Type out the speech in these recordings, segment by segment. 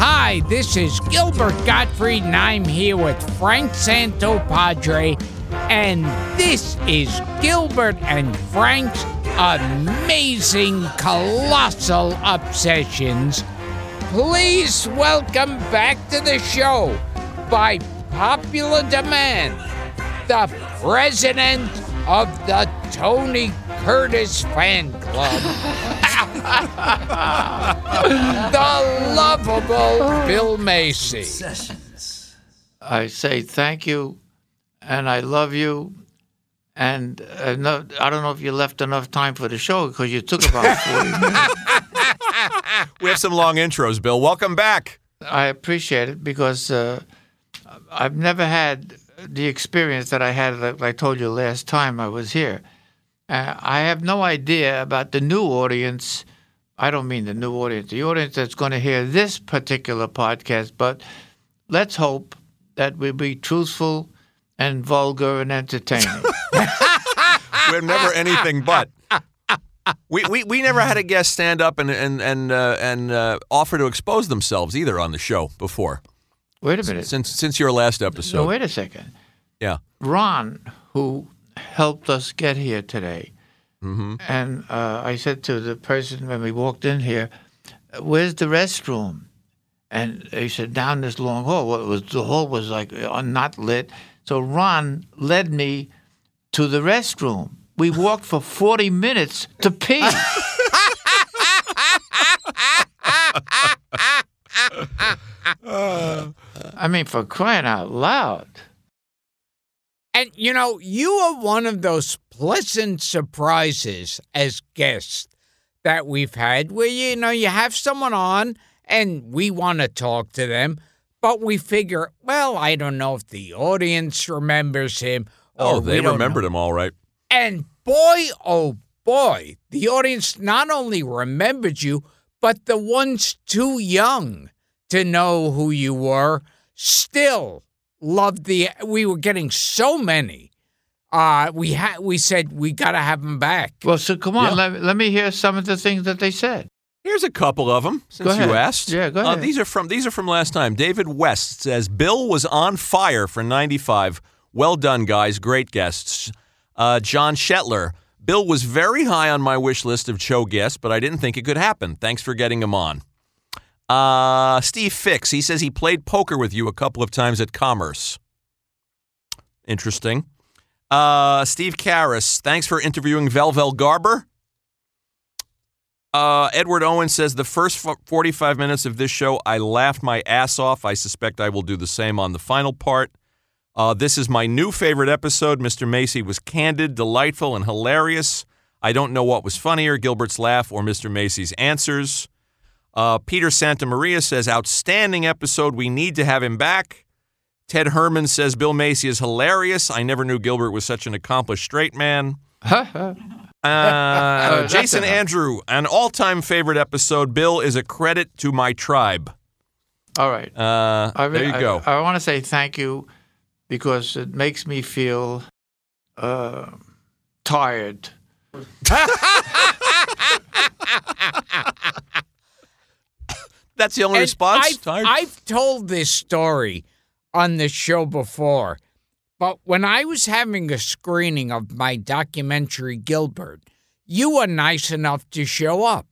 Hi, this is Gilbert Gottfried, and I'm here with Frank Santopadre, and this is Gilbert and Frank's amazing, colossal obsessions. Please welcome back to the show, by popular demand, the president of the Tony Curtis fan club. the lovable Bill Macy. I say thank you, and I love you. And uh, no, I don't know if you left enough time for the show because you took about 40 minutes. We have some long intros, Bill. Welcome back. I appreciate it because uh, I've never had the experience that I had, like I told you last time I was here. Uh, I have no idea about the new audience. I don't mean the new audience, the audience that's going to hear this particular podcast, but let's hope that we'll be truthful and vulgar and entertaining. We're never anything but. We, we, we never had a guest stand up and and and uh, and uh, offer to expose themselves either on the show before wait a minute. since since your last episode. No, wait a second. Yeah. Ron, who helped us get here today, and uh, I said to the person when we walked in here, "Where's the restroom?" And he said, "Down this long hall." Well, it was the hall was like uh, not lit, so Ron led me to the restroom. We walked for forty minutes to pee. I mean, for crying out loud. And you know, you are one of those pleasant surprises as guests that we've had where you know you have someone on and we want to talk to them, but we figure, well, I don't know if the audience remembers him. Oh, they remembered know. him all right. And boy, oh boy, the audience not only remembered you, but the ones too young to know who you were still loved the. We were getting so many. Uh, we had we said we got to have them back. Well, so come on, Yeah. let, let me hear some of the things that they said. Here's a couple of them since ahead. you asked. Yeah, go Uh, ahead. these are from these are from last time. David West says Bill was on fire for 95. Well done, guys. Great guests. Uh, John Shetler. Bill was very high on my wish list of show guests, but I didn't think it could happen. Thanks for getting him on. Uh, Steve Fix. He says he played poker with you a couple of times at Commerce. Interesting. Uh, Steve Karras. Thanks for interviewing Velvel Garber. Uh, Edward Owen says the first 45 minutes of this show, I laughed my ass off. I suspect I will do the same on the final part. Uh, this is my new favorite episode. Mr. Macy was candid, delightful, and hilarious. I don't know what was funnier, Gilbert's laugh or Mr. Macy's answers. Uh, Peter Santamaria says, outstanding episode. We need to have him back. Ted Herman says, Bill Macy is hilarious. I never knew Gilbert was such an accomplished straight man. Uh, Jason enough. Andrew, an all-time favorite episode. Bill is a credit to my tribe. All right. Uh, I there re- you go. I, I want to say thank you because it makes me feel uh, tired. That's the only And response. I've, I've told this story on the show before, but when I was having a screening of my documentary Gilbert, you were nice enough to show up.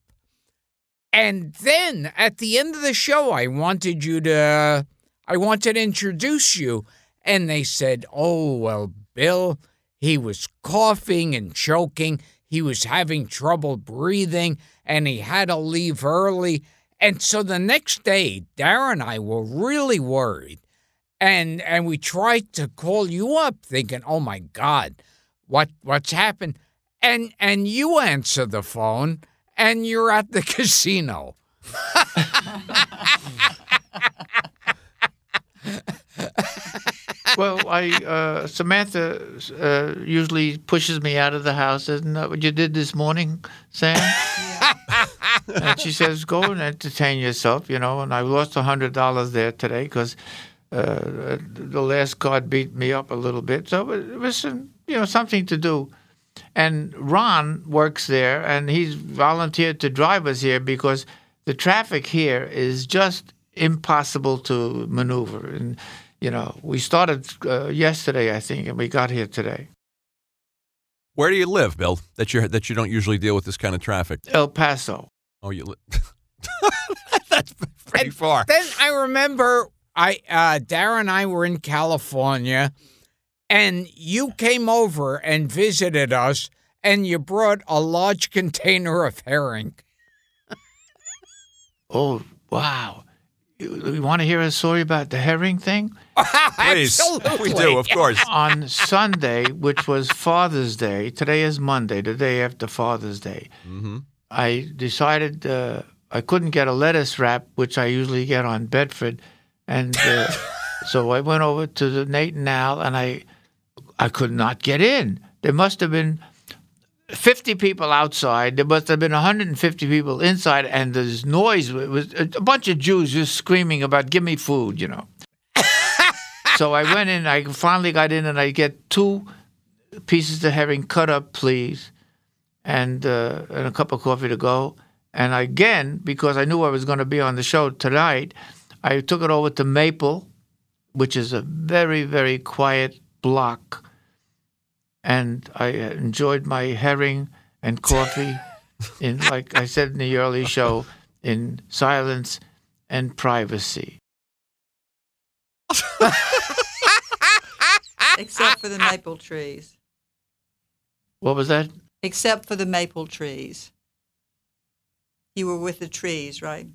And then at the end of the show, I wanted you to, I wanted to introduce you. And they said, oh, well, Bill, he was coughing and choking. He was having trouble breathing and he had to leave early. And so the next day, Dara and I were really worried. And and we tried to call you up thinking, "Oh my god, what what's happened?" And and you answer the phone and you're at the casino. well, I uh, Samantha uh, usually pushes me out of the house. Isn't that what you did this morning, Sam? and she says, "Go and entertain yourself," you know. And I lost a hundred dollars there today because uh, the last card beat me up a little bit. So it was, some, you know, something to do. And Ron works there, and he's volunteered to drive us here because the traffic here is just impossible to maneuver. And you know, we started uh, yesterday, I think, and we got here today. Where do you live, Bill? That you that you don't usually deal with this kind of traffic. El Paso. Oh, you. Li- That's pretty far. Then I remember I uh, Dara and I were in California, and you came over and visited us, and you brought a large container of herring. Oh, wow. You, you want to hear a story about the herring thing? Please, Absolutely. we do, of course. On Sunday, which was Father's Day, today is Monday, the day after Father's Day, hmm I decided uh, I couldn't get a lettuce wrap, which I usually get on Bedford, and uh, so I went over to the Nate and Al, and I I could not get in. There must have been 50 people outside. There must have been 150 people inside, and there's noise. It was a bunch of Jews just screaming about "Give me food," you know. so I went in. I finally got in, and I get two pieces of herring cut up, please, and uh, and a cup of coffee to go. And again, because I knew I was going to be on the show tonight, I took it over to Maple, which is a very very quiet block, and I enjoyed my herring and coffee in, like I said in the early show, in silence and privacy. except for the maple trees. What was that? Except for the maple trees. You were with the trees, right?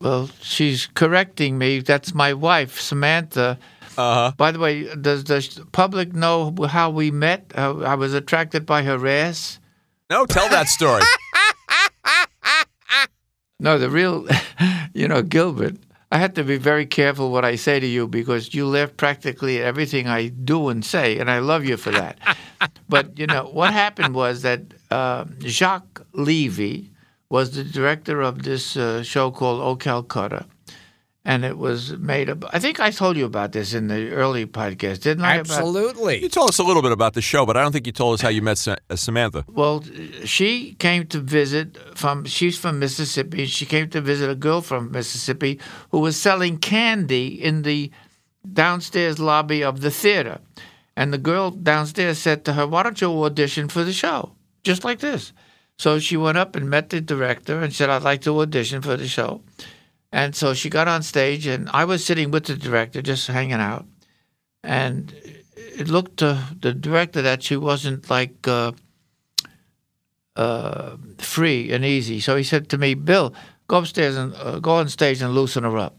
Well, she's correcting me. That's my wife, Samantha. Uh huh. By the way, does the public know how we met? How I was attracted by her ass. No, tell that story. No, the real, you know, Gilbert. I have to be very careful what I say to you because you laugh practically at everything I do and say, and I love you for that. but you know what happened was that uh, Jacques Levy was the director of this uh, show called O Calcutta, and it was made up. I think I told you about this in the early podcast, didn't I? About- You told us a little bit about the show, but I don't think you told us how you met Sa- uh, Samantha. Well, she came to visit from. She's from Mississippi. She came to visit a girl from Mississippi who was selling candy in the downstairs lobby of the theater, and the girl downstairs said to her, "Why don't you audition for the show?" Just like this. So she went up and met the director and said, "I'd like to audition for the show." And so she got on stage, and I was sitting with the director, just hanging out. And it looked to the director that she wasn't like. Uh, uh, free and easy. So he said to me, Bill, go upstairs and uh, go on stage and loosen her up.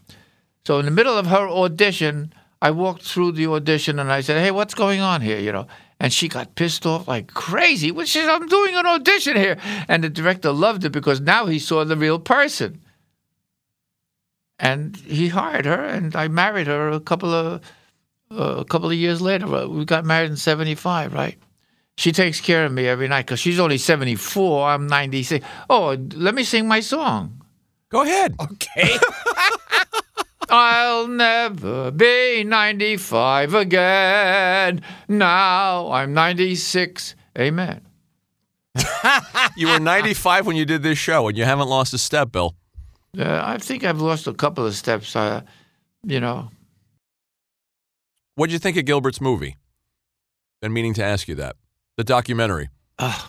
So in the middle of her audition, I walked through the audition and I said, Hey, what's going on here? You know, and she got pissed off like crazy. She said, I'm doing an audition here. And the director loved it because now he saw the real person. And he hired her, and I married her a couple of uh, a couple of years later. We got married in '75, right? She takes care of me every night because she's only 74. I'm 96. Oh, let me sing my song. Go ahead. Okay. I'll never be 95 again. Now I'm 96. Amen. You were 95 when you did this show, and you haven't lost a step, Bill. Uh, I think I've lost a couple of steps. Uh, you know, What'd you think of Gilbert's movie? Been meaning to ask you that. The documentary. uh,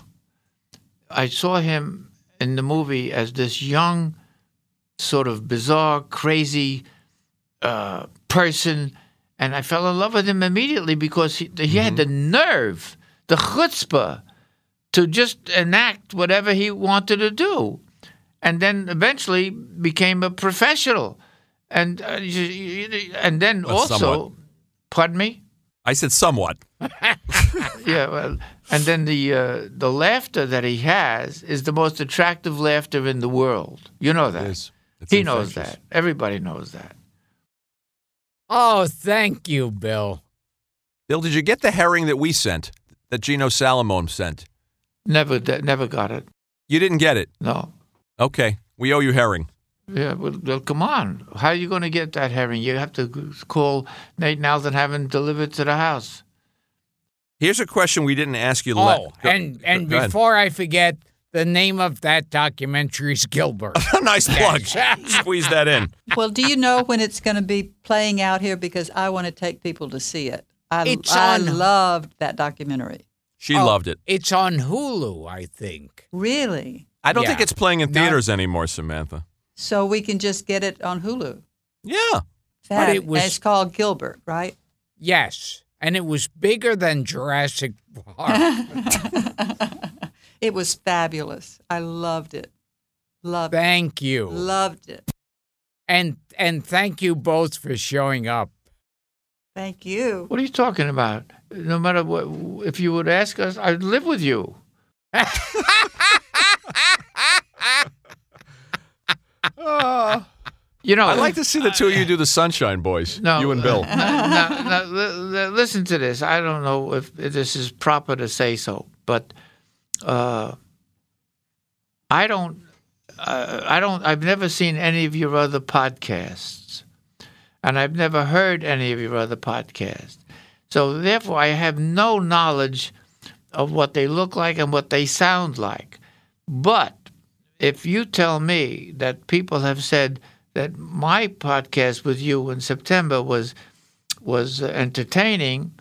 I saw him in the movie as this young, sort of bizarre, crazy uh, person, and I fell in love with him immediately because he, he had the nerve, the chutzpah, to just enact whatever he wanted to do, and then eventually became a professional, and uh, and then Well, also, somewhat. pardon me. I said somewhat. Yeah, well, and then the uh, the laughter that he has is the most attractive laughter in the world. You know that. It is. It's he knows that. Everybody knows that. oh, thank you, Bill. Bill, did you get the herring that we sent, that Gino Salamone sent? Never, never got it. You didn't get it. No. Okay. We owe you herring. Yeah, well, well, come on. How are you going to get that herring? You have to call Nate 'n Al's and have him delivered to the house. Here's a question we didn't ask you. le- Oh, Go- and and go ahead. before I forget, The name of that documentary is Gilbert. nice plug. Squeeze that in. Well, do you know when it's going to be playing out here? Because I want to take people to see it. I, It's I on- loved that documentary. She Oh, loved it. It's on Hulu, I think. Really? I don't yeah. think it's playing in Not- theaters anymore, Samantha. So we can just get it on Hulu. Yeah. But it was- it's called Gilbert, right? Yes. And it was bigger than Jurassic Park. It was fabulous. I loved it. Loved it. Thank you. Loved it. And and thank you both for showing up. Thank you. What are you talking about? No matter what, if you would ask us, I'd live with you. You know, I'd like to see the two of you do the Sunshine Boys. No, you and Bill. now, now, li- li- listen to this. I don't know if this is proper to say so, but uh, I don't. Uh, I don't. I've never seen any of your other podcasts, and I've never heard any of your other podcasts. So therefore, I have no knowledge of what they look like and what they sound like. But if you tell me that people have said that my podcast with you in September was was uh, entertaining,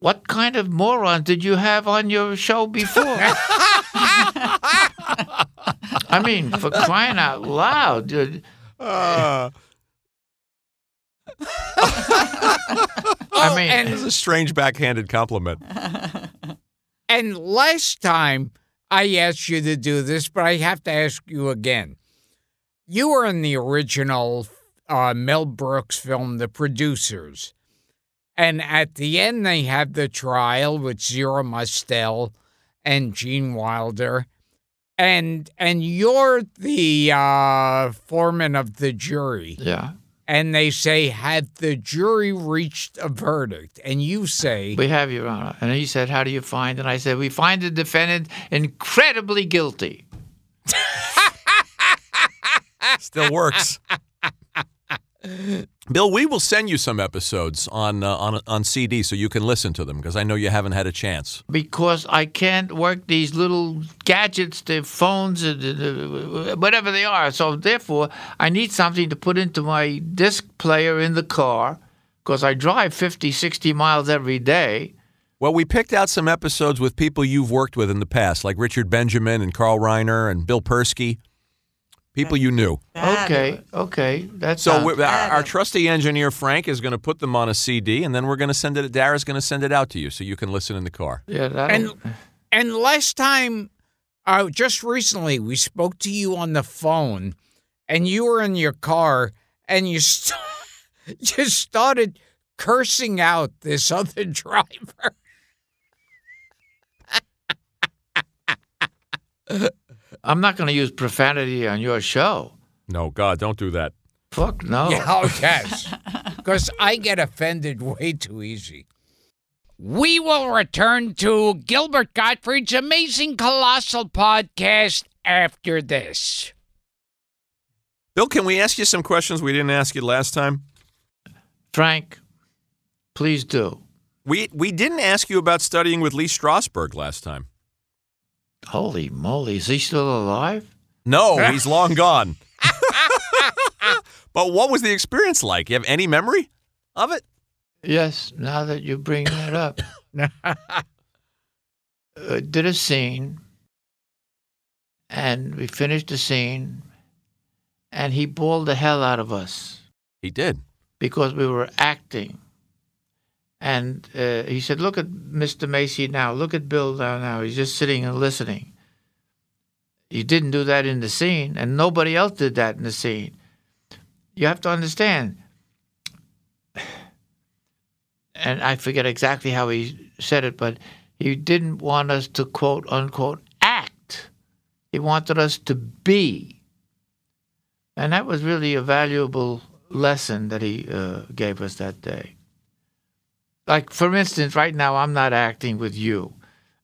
what kind of moron did you have on your show before? I mean, for crying out loud, dude. Uh, I mean, and- this is a strange backhanded compliment. And last time I asked you to do this, but I have to ask you again. You were in the original uh, Mel Brooks film, The Producers. And at the end, they have the trial with Zero Mostel and Gene Wilder. And and you're the uh, foreman of the jury. yeah, And they say, had the jury reached a verdict? And you say, we have your honor. And he said, "How do you find?" And I said, "We find the defendant incredibly guilty." Still works. Bill, we will send you some episodes on uh, on on CD so you can listen to them because I know you haven't had a chance. because I can't work these little gadgets, the phones, uh, whatever they are. So therefore, I need something to put into my disc player in the car because I drive 50, 60 miles every day. Well, we picked out some episodes with people you've worked with in the past, like Richard Benjamin and Carl Reiner and Bill Persky, people you knew. Okay, okay, that's So we, our, our trusty engineer Frank is going to put them on a CD, and then we're going to send it. Dara's going to send it out to you so you can listen in the car. yeah, that And and last time, uh, just recently, we spoke to you on the phone, and you were in your car, and you st- you started cursing out this other driver. I'm not going to use profanity on your show. No, God, don't do that. Fuck no. Yeah, oh, yes, because I get offended way too easy. We will return to Gilbert Gottfried's amazing colossal podcast after this. Bill, can we ask you some questions we didn't ask you last time? Frank, please do. We we didn't ask you about studying with Lee Strasberg last time. Holy moly, is he still alive? No, he's long gone. but what was the experience like? You have any memory of it? Yes, now that you bring that up. uh, did a scene, and we finished the scene, and he bawled the hell out of us He did. because we were acting. And uh, he said, Look at Mr. Macy now. Look at Bill now. now. He's just sitting and listening. You didn't do that in the scene, and nobody else did that in the scene. You have to understand. And I forget exactly how he said it, but he didn't want us to quote unquote act. He wanted us to be. And that was really a valuable lesson that he uh, gave us that day. Like, for instance, right now, I'm not acting with you,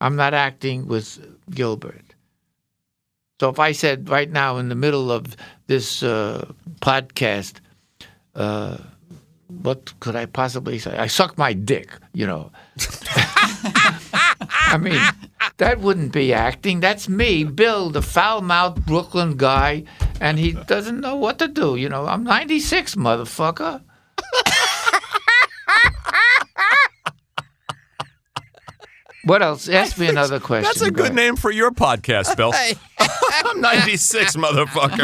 I'm not acting with Gilbert. So if I said right now in the middle of this uh, podcast, uh, what could I possibly say? I suck my dick, you know. I mean, That wouldn't be acting. That's me, Bill, the foul-mouthed Brooklyn guy, and he doesn't know what to do. You know, I'm 96, motherfucker. What else? Ask me another question. That's a Go good ahead. name for your podcast, Bill. I'm 96, motherfucker.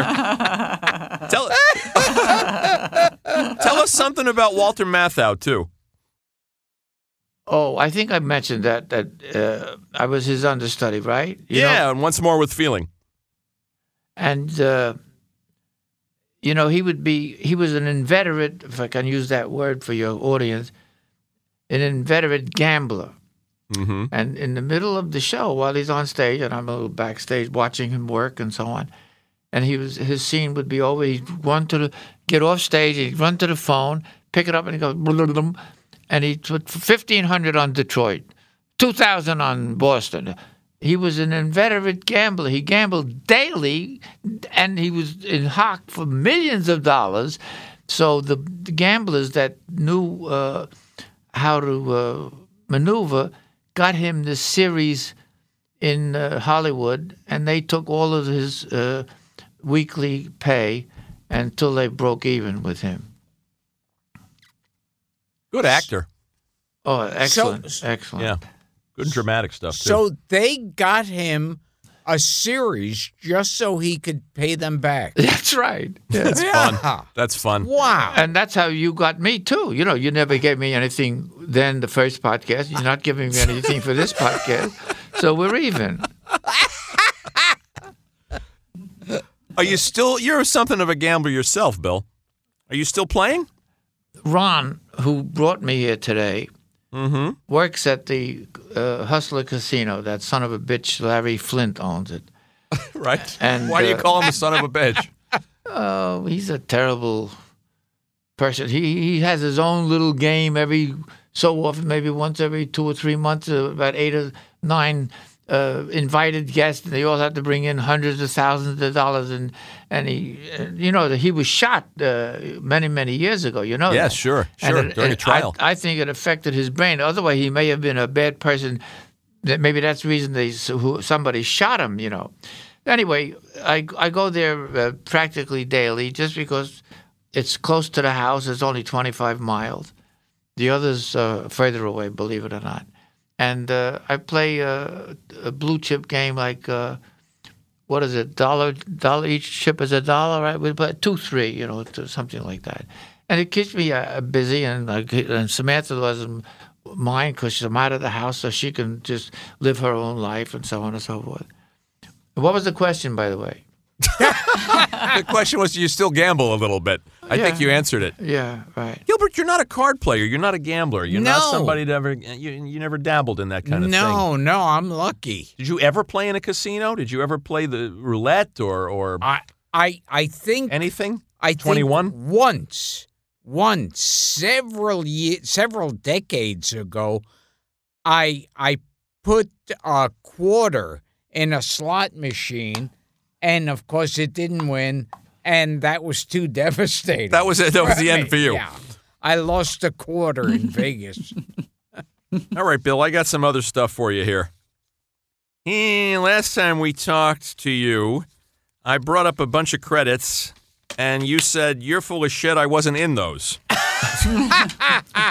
tell, tell us something about Walter Matthau, too. Oh, I think I mentioned that that uh, I was his understudy, right? You know? yeah, and once more with feeling. and uh, you know he would be he was an inveterate if i can use that word for your audience an inveterate gambler Mm-hmm. and in the middle of the show while he's on stage and i'm a little backstage watching him work and so on and he was his scene would be over he'd run to the get off stage he'd run to the phone pick it up and he goes and he put 1500 on detroit 2000 on boston he was an inveterate gambler. He gambled daily, and he was in hock for millions of dollars. So the, the gamblers that knew uh, how to uh, maneuver got him this series in uh, Hollywood, and they took all of his uh, weekly pay until they broke even with him. Good actor. Oh, excellent, So- excellent. Yeah. Good dramatic stuff, too. So they got him a series just so he could pay them back. That's right. Yeah. That's Yeah. fun. That's fun. Wow. And that's how you got me too. You know, you never gave me anything then the first podcast. You're not giving me anything for this podcast. So we're even. Are you still, you're something of a gambler yourself, Bill. Are you still playing? Ron, who brought me here today, Mm-hmm. works at the uh, Hustler Casino. That son of a bitch, Larry Flynt, owns it. Right. And, Why do you uh, call him the son of a bitch? Oh, he's a terrible person. He he has his own little game every so often, maybe once every two or three months, uh, about eight or nine uh, invited guests, and they all have to bring in hundreds of thousands of dollars. And and he, uh, you know, that he was shot uh, many many years ago. You know. Yes, that. sure, And sure, it- during a trial. I, I think it affected his brain. Otherwise, he may have been a bad person. That maybe that's the reason they who somebody shot him. You know. Anyway, I I go there uh, practically daily just because it's close to the house. It's only 25 miles. The others uh, further away, believe it or not. And uh, I play uh, a blue chip game like uh, what is it? Dollar dollar each chip is a dollar, right? We play two three, you know, something like that. And it keeps me uh, busy. And and Samantha doesn't mind because I'm out of the house, so she can just live her own life and so on and so forth. What was the question, by the way? the question was, do you still gamble a little bit? I think you answered it. Yeah, right. Gilbert, you're not a card player. You're not a gambler. You're not somebody that ever you, you never dabbled in that kind of thing. no, no, I'm lucky. Did you ever play in a casino? Did you ever play the roulette or or I I I think anything? I think 21? once once several years several decades ago I I put a quarter in a slot machine and of course it didn't win and that was too devastating. That was it. That was the end for you. Yeah. I lost a quarter in Vegas. All right, Bill, I got some other stuff for you here. Eh, last time we talked to you, I brought up a bunch of credits, and you said, You're full of shit. I wasn't in those.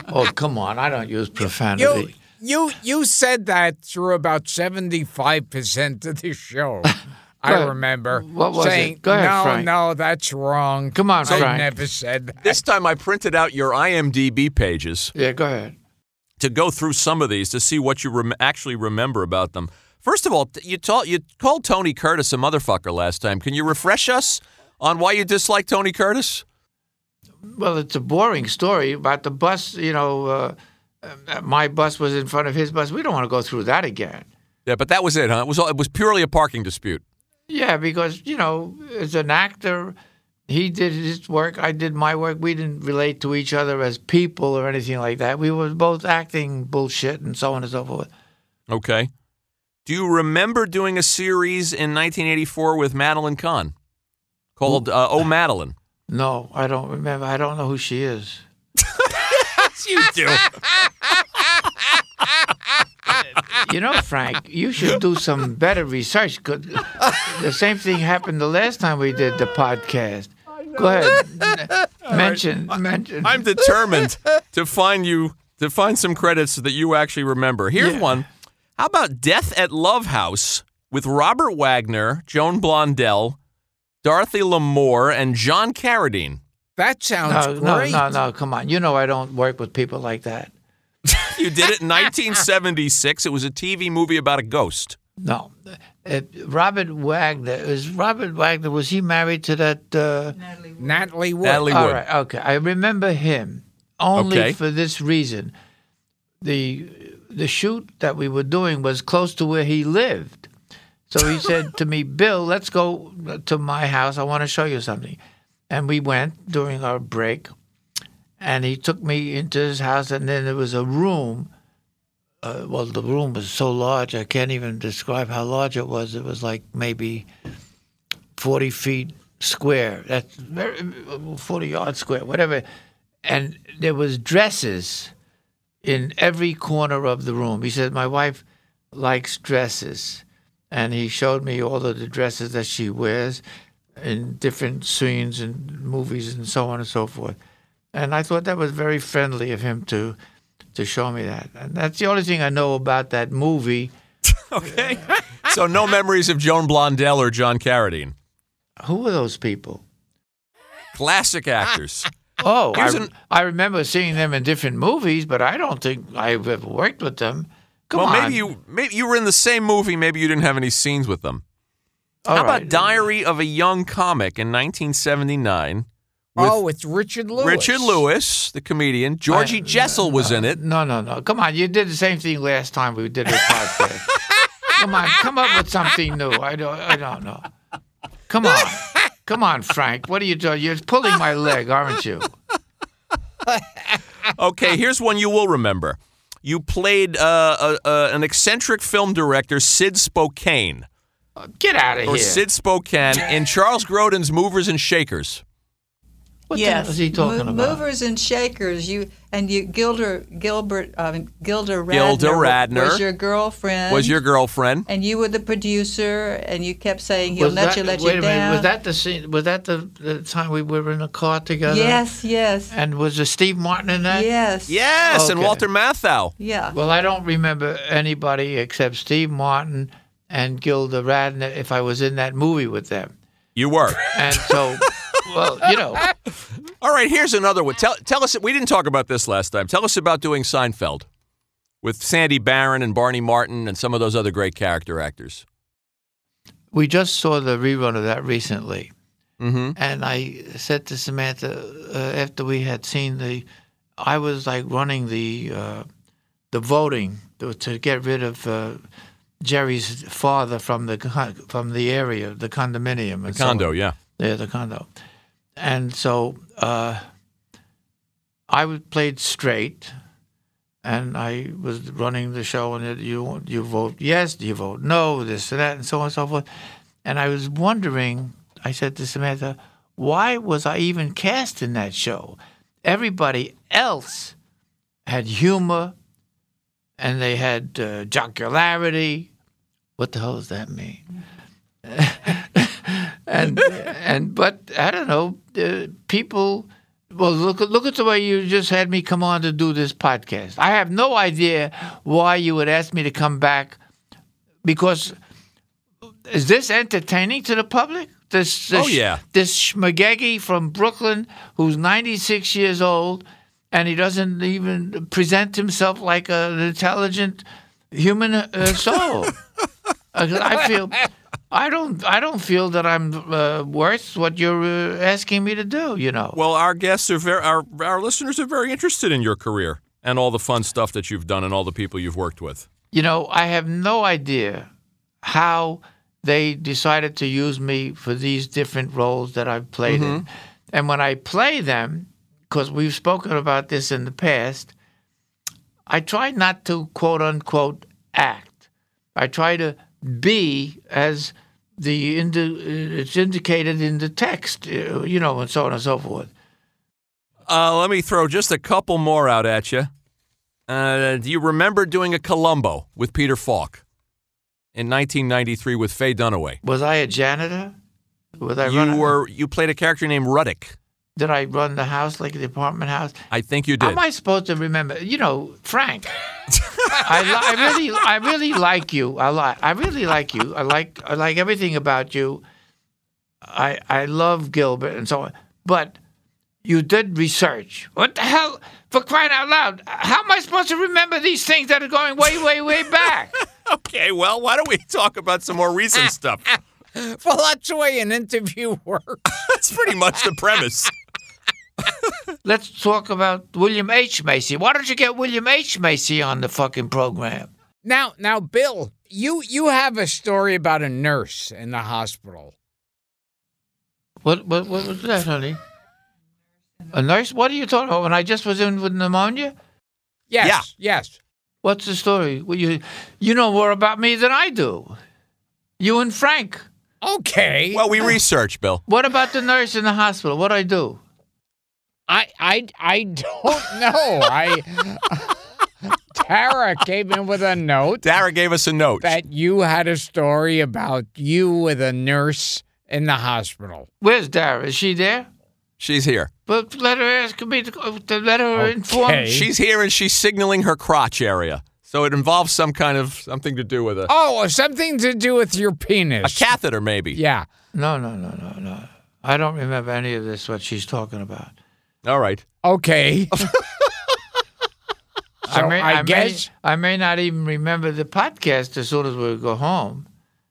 Oh, come on. I don't use You profanity. you you said that through about seventy five percent of the show. I ahead. remember What was it? Go ahead, "No, Frank." no, that's wrong." Come on, I Frank. never said that. This time I printed out your IMDb pages yeah, go ahead. to go through some of these to see what you rem- actually remember about them. First of all, t- you, ta- you called Tony Curtis a motherfucker last time. Can you refresh us on why you dislike Tony Curtis? Well, it's a boring story about the bus. You know, uh, uh, my bus was in front of his bus. We don't want to go through that again. Yeah, but that was it, huh? It was, all- it was purely a parking dispute. Yeah, because you know, as an actor, he did his work. I did my work. We didn't relate to each other as people or anything like that. We were both acting bullshit and so on and so forth. Okay. Do you remember doing a series in 1984 with Madeline Kahn called uh, Oh Madeline? No, I don't remember. I don't know who she is. Yes, you do. you know, Frank, you should do some better research. 'cause The same thing happened the last time we did the podcast. Go ahead. mention, mention. I'm determined to find you to find some credits that you actually remember. Here's Yeah. one. How about Death at Love House with Robert Wagner, Joan Blondell, Dorothy Lamour, and John Carradine? That sounds no, no, no, no. Come on. You know I don't work with people like that. You did it in 1976. It was a TV movie about a ghost. No. Uh, Robert Wagner is Robert Wagner. Was he married to that? Uh, Natalie Wood. Natalie All Wood. right, okay. I remember him only Okay. for this reason. The the shoot that we were doing was close to where he lived. So he said to me, "Bill, let's go to my house. I want to show you something." And we went during our break, and he took me into his house, and then there was a room. Uh, well, the room was so large, I can't even describe how large it was. It was like maybe 40 feet square. That's very, 40 yards square, whatever. And there was dresses in every corner of the room. He said, my wife likes dresses. And he showed me all of the dresses that she wears in different scenes and movies and so on and so forth. And I thought that was very friendly of him to to show me that. And that's the only thing I know about that movie. Okay. so no memories of Joan Blondell or John Carradine. Who were those people? Classic actors. Oh, I, an- I remember seeing them in different movies, but I don't think I've ever worked with them. Come well, on. maybe you maybe you were in the same movie. Maybe you didn't have any scenes with them. All How right. about Diary of a Young Comic in 1979? Oh, it's Richard Lewis. Richard Lewis, the comedian. Georgie Jessel was in it. No, no, no. Come on. You did the same thing last time we did the podcast. come on. Come up with something new. I don't, I don't know. Come on. Come on, Frank. What are you doing? You're pulling my leg, aren't you? Okay, here's one you will remember. You played uh, uh, uh, an eccentric film director, Sid Spokane, Get out of or here. Sid Spokane, in Charles Grodin's Movers and Shakers. What the yes. hell is he talking Mo- about? Movers and shakers. You and you, Gilder Gilbert, uh, I mean, Gilda Radner, Gilda Radner was your girlfriend. Was your girlfriend? and you were the producer, and you kept saying he'll Was let that- you, let wait you a minute. down. Was that the scene? Was that the, the time we were in the car together? Yes, yes, And was there Steve Martin in that? yes. Yes, and Walter Matthau. Yeah. Well, I don't remember anybody except Steve Martin and Gilda Radner if I was in that movie with them. You were. And so, well, you know, All right, here's another one. Tell, tell us, we didn't talk about this last time. Tell us about doing Seinfeld with Sandy Baron and Barney Martin and some of those other great character actors. we just saw the rerun of that recently. Mm-hmm. And I said to Samantha uh, after we had seen the, I was like running the uh, the voting to, to get rid of uh, Jerry's father from the from the area, the condominium, and so. Condo, yeah. Yeah, the condo. And so uh, I was played straight, and I was running the show, and it, you you vote yes, you vote no, this and that, and so on and so forth. And I was wondering, I said to Samantha, why was I even cast in that show? Everybody else had humor, and they had uh, jocularity. What the hell does that mean? and and but I don't know. Uh, people, well, look at look at the way you just had me come on to do this podcast. I have no idea why you would ask me to come back because is this entertaining to the public? This, this Oh, yeah. this schmagegi from Brooklyn who's 96 years old and he doesn't even present himself like an intelligent human uh, soul. I feel I don't I don't feel that I'm uh, worth what you're uh, asking me to do. You know. Well, our guests are very, our, our listeners are very interested in your career and all the fun stuff that you've done and all the people you've worked with. You know, I have no idea how they decided to use me for these different roles that I've played in. And when I play them, because we've spoken about this in the past, I try not to quote unquote act. I try to be as the indi- it's indicated in the text, uh, you know, and so on and so forth. Uh, let me throw just a couple more out at you. Uh, do you remember doing a Columbo with Peter Falk in 1993 with Faye Dunaway? Was I a janitor? Was I You run a- were you played a character named Ruddick. Did I run the house like the apartment house? I think you did. How did. am I supposed to remember? You know, Frank. I, li- I really, I really like you. I like, I really like you. I like, I like everything about you. I, I love Gilbert and so on. But you did research. What the hell? For crying out loud! How am I supposed to remember these things that are going way, way, way back? okay, well, why don't we talk about some more recent stuff? Well, that's the way an interview works. That's pretty much the premise. Let's talk about William H Macy. Why don't you get William H Macy on the fucking program? Now, now, Bill, you you have a story about a nurse in the hospital. What, what, what was that, honey? A nurse? What are you talking about? When I just was in with pneumonia? Yes, yes. What's the story? Well, you, you know more about me than I do. You and Frank. Okay. Well, we researched, Bill. What about the nurse in the hospital? What I do? I I I don't know. I Tara came in with a note Tara gave us a note. that you had a story about you with a nurse in the hospital. Where's Tara? Is she there? She's here. But let her ask me to, to let her inform. Okay. She's here and she's signaling her crotch area. So it involves some kind of something to do with it. Oh, something to do with your penis. a catheter, maybe. Yeah. No, no, no, no, no. I don't remember any of this. What she's talking about. All right. Okay. so may, I, may- guess. I may not even remember the podcast as soon as we go home.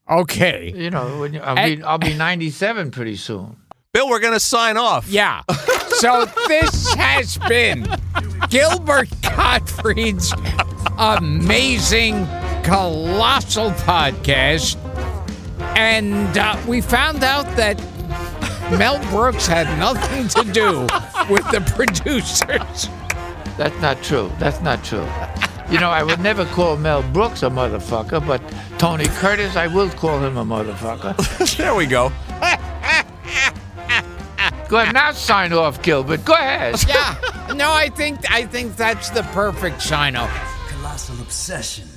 Okay. You know, when you, I'll Eh. be I'll be 97 pretty soon. Bill, we're going to sign off. Yeah. So this has been Gilbert Gottfried's amazing, colossal podcast. And uh, we found out that Mel Brooks had nothing to do with the producers. That's not true. That's not true. You know, I would never call Mel Brooks a motherfucker, but Tony Curtis, I will call him a motherfucker. There we go. Go ahead, now sign off, Gilbert. Go ahead. Yeah. No, I think I think that's the perfect sign off. Colossal Obsessions.